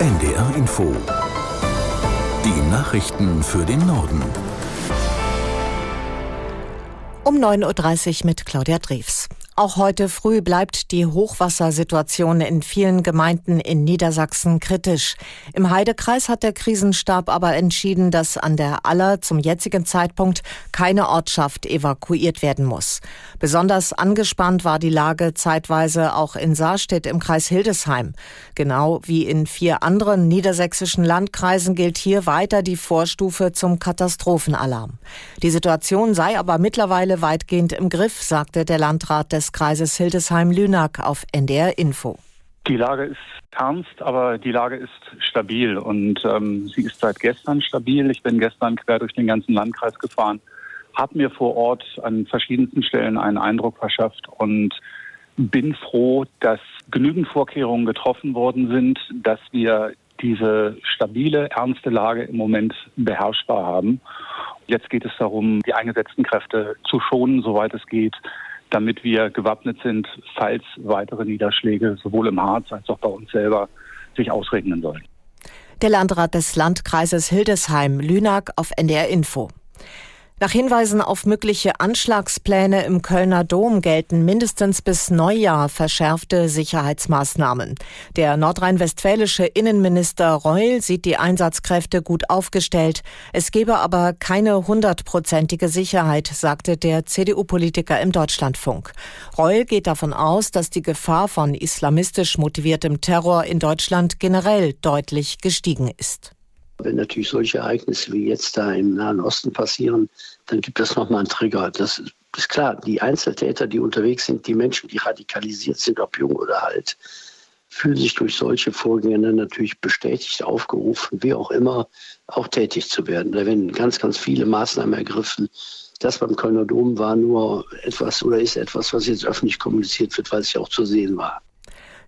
NDR Info. Die Nachrichten für den Norden. Um 9.30 Uhr mit Claudia Drews. Auch heute früh bleibt die Hochwassersituation in vielen Gemeinden in Niedersachsen kritisch. Im Heidekreis hat der Krisenstab aber entschieden, dass an der Aller zum jetzigen Zeitpunkt keine Ortschaft evakuiert werden muss. Besonders angespannt war die Lage zeitweise auch in Saarstedt im Kreis Hildesheim. Genau wie in vier anderen niedersächsischen Landkreisen gilt hier weiter die Vorstufe zum Katastrophenalarm. Die Situation sei aber mittlerweile weitgehend im Griff, sagte der Landrat des des Kreises Hildesheim-Lünack auf NDR Info. Die Lage ist ernst, aber die Lage ist stabil und ähm, sie ist seit gestern stabil. Ich bin gestern quer durch den ganzen Landkreis gefahren, habe mir vor Ort an verschiedensten Stellen einen Eindruck verschafft und bin froh, dass genügend Vorkehrungen getroffen worden sind, dass wir diese stabile, ernste Lage im Moment beherrschbar haben. Jetzt geht es darum, die eingesetzten Kräfte zu schonen, soweit es geht, damit wir gewappnet sind, falls weitere Niederschläge sowohl im Harz als auch bei uns selber sich ausregnen sollen. Der Landrat des Landkreises Hildesheim, Lünack auf NDR Info. Nach Hinweisen auf mögliche Anschlagspläne im Kölner Dom gelten mindestens bis Neujahr verschärfte Sicherheitsmaßnahmen. Der nordrhein-westfälische Innenminister Reul sieht die Einsatzkräfte gut aufgestellt. Es gebe aber keine hundertprozentige Sicherheit, sagte der CDU-Politiker im Deutschlandfunk. Reul geht davon aus, dass die Gefahr von islamistisch motiviertem Terror in Deutschland generell deutlich gestiegen ist. Wenn natürlich solche Ereignisse wie jetzt da im Nahen Osten passieren, dann gibt das nochmal einen Trigger. Das ist klar, die Einzeltäter, die unterwegs sind, die Menschen, die radikalisiert sind, ob jung oder alt, fühlen sich durch solche Vorgänge natürlich bestätigt, aufgerufen, wie auch immer, auch tätig zu werden. Da werden ganz, ganz viele Maßnahmen ergriffen. Das beim Kölner Dom war nur etwas oder ist etwas, was jetzt öffentlich kommuniziert wird, weil es ja auch zu sehen war.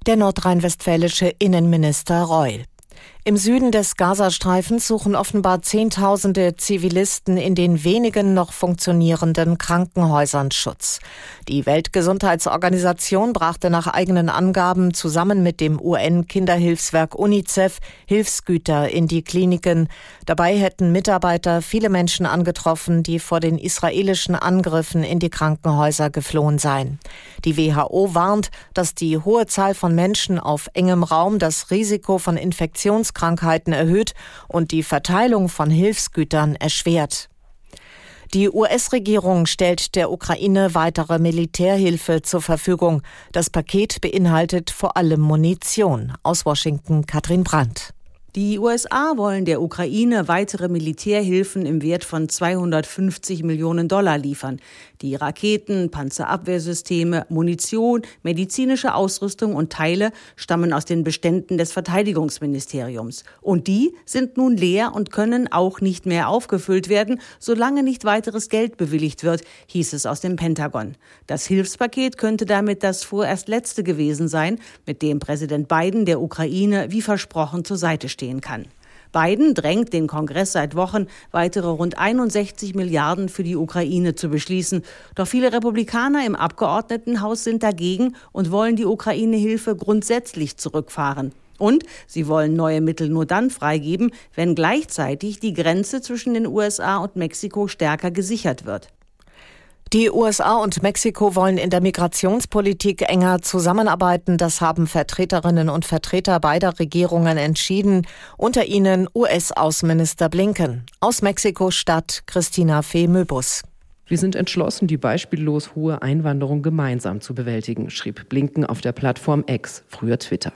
Der nordrhein-westfälische Innenminister Reul. Im Süden des Gazastreifens suchen offenbar Zehntausende Zivilisten in den wenigen noch funktionierenden Krankenhäusern Schutz. Die Weltgesundheitsorganisation brachte nach eigenen Angaben zusammen mit dem UN-Kinderhilfswerk UNICEF Hilfsgüter in die Kliniken. Dabei hätten Mitarbeiter viele Menschen angetroffen, die vor den israelischen Angriffen in die Krankenhäuser geflohen seien. Die WHO warnt, dass die hohe Zahl von Menschen auf engem Raum das Risiko von Infektions Volkskrankheiten erhöht und die Verteilung von Hilfsgütern erschwert. Die US-Regierung stellt der Ukraine weitere Militärhilfe zur Verfügung. Das Paket beinhaltet vor allem Munition. Aus Washington Katrin Brandt. Die USA wollen der Ukraine weitere Militärhilfen im Wert von 250 Millionen Dollar liefern. Die Raketen, Panzerabwehrsysteme, Munition, medizinische Ausrüstung und Teile stammen aus den Beständen des Verteidigungsministeriums. Und die sind nun leer und können auch nicht mehr aufgefüllt werden, solange nicht weiteres Geld bewilligt wird, hieß es aus dem Pentagon. Das Hilfspaket könnte damit das vorerst letzte gewesen sein, mit dem Präsident Biden der Ukraine wie versprochen zur Seite steht stehen kann. Biden drängt den Kongress seit Wochen, weitere rund 61 Milliarden für die Ukraine zu beschließen. Doch viele Republikaner im Abgeordnetenhaus sind dagegen und wollen die Ukraine-Hilfe grundsätzlich zurückfahren. Und sie wollen neue Mittel nur dann freigeben, wenn gleichzeitig die Grenze zwischen den USA und Mexiko stärker gesichert wird. Die USA und Mexiko wollen in der Migrationspolitik enger zusammenarbeiten. Das haben Vertreterinnen und Vertreter beider Regierungen entschieden, unter ihnen US-Außenminister Blinken. Aus Mexiko-Stadt Christina Fee-Möbus. Wir sind entschlossen, die beispiellos hohe Einwanderung gemeinsam zu bewältigen, schrieb Blinken auf der Plattform X, früher Twitter.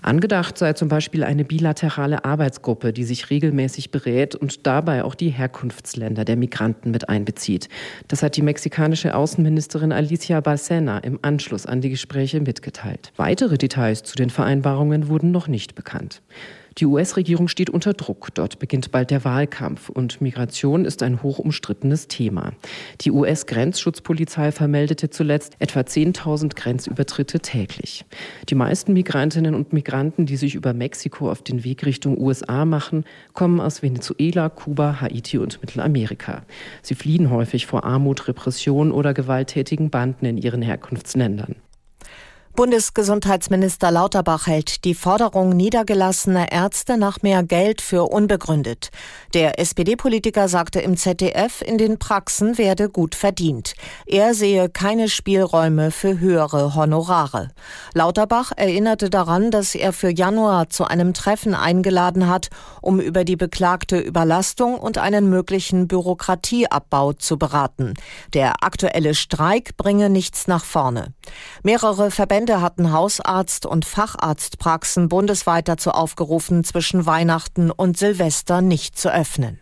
Angedacht sei zum Beispiel eine bilaterale Arbeitsgruppe, die sich regelmäßig berät und dabei auch die Herkunftsländer der Migranten mit einbezieht. Das hat die mexikanische Außenministerin Alicia Balsena im Anschluss an die Gespräche mitgeteilt. Weitere Details zu den Vereinbarungen wurden noch nicht bekannt. Die US-Regierung steht unter Druck. Dort beginnt bald der Wahlkampf und Migration ist ein hoch umstrittenes Thema. Die US-Grenzschutzpolizei vermeldete zuletzt etwa 10.000 Grenzübertritte täglich. Die meisten Migrantinnen und Migranten, die sich über Mexiko auf den Weg Richtung USA machen, kommen aus Venezuela, Kuba, Haiti und Mittelamerika. Sie fliehen häufig vor Armut, Repression oder gewalttätigen Banden in ihren Herkunftsländern. Bundesgesundheitsminister Lauterbach hält die Forderung niedergelassener Ärzte nach mehr Geld für unbegründet. Der SPD-Politiker sagte im ZDF, in den Praxen werde gut verdient. Er sehe keine Spielräume für höhere Honorare. Lauterbach erinnerte daran, dass er für Januar zu einem Treffen eingeladen hat, um über die beklagte Überlastung und einen möglichen Bürokratieabbau zu beraten. Der aktuelle Streik bringe nichts nach vorne. Mehrere Verbände Verbände hatten Hausarzt- und Facharztpraxen bundesweit dazu aufgerufen, zwischen Weihnachten und Silvester nicht zu öffnen.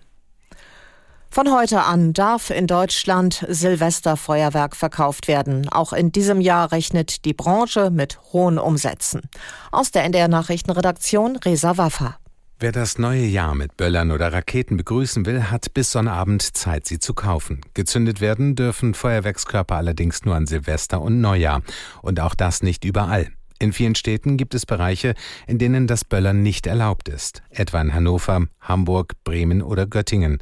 Von heute an darf in Deutschland Silvesterfeuerwerk verkauft werden. Auch in diesem Jahr rechnet die Branche mit hohen Umsätzen. Aus der NDR Nachrichtenredaktion Resa Waffa. Wer das neue Jahr mit Böllern oder Raketen begrüßen will, hat bis Sonnabend Zeit, sie zu kaufen. Gezündet werden dürfen Feuerwerkskörper allerdings nur an Silvester und Neujahr. Und auch das nicht überall. In vielen Städten gibt es Bereiche, in denen das Böllern nicht erlaubt ist, etwa in Hannover, Hamburg, Bremen oder Göttingen.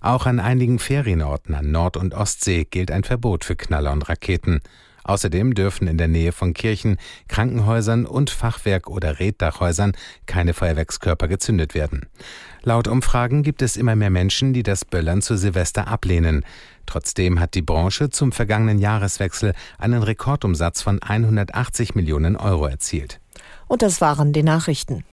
Auch an einigen Ferienorten an Nord- und Ostsee gilt ein Verbot für Knaller und Raketen. Außerdem dürfen in der Nähe von Kirchen, Krankenhäusern und Fachwerk- oder Reddachhäusern keine Feuerwerkskörper gezündet werden. Laut Umfragen gibt es immer mehr Menschen, die das Böllern zu Silvester ablehnen. Trotzdem hat die Branche zum vergangenen Jahreswechsel einen Rekordumsatz von 180 Millionen Euro erzielt. Und das waren die Nachrichten.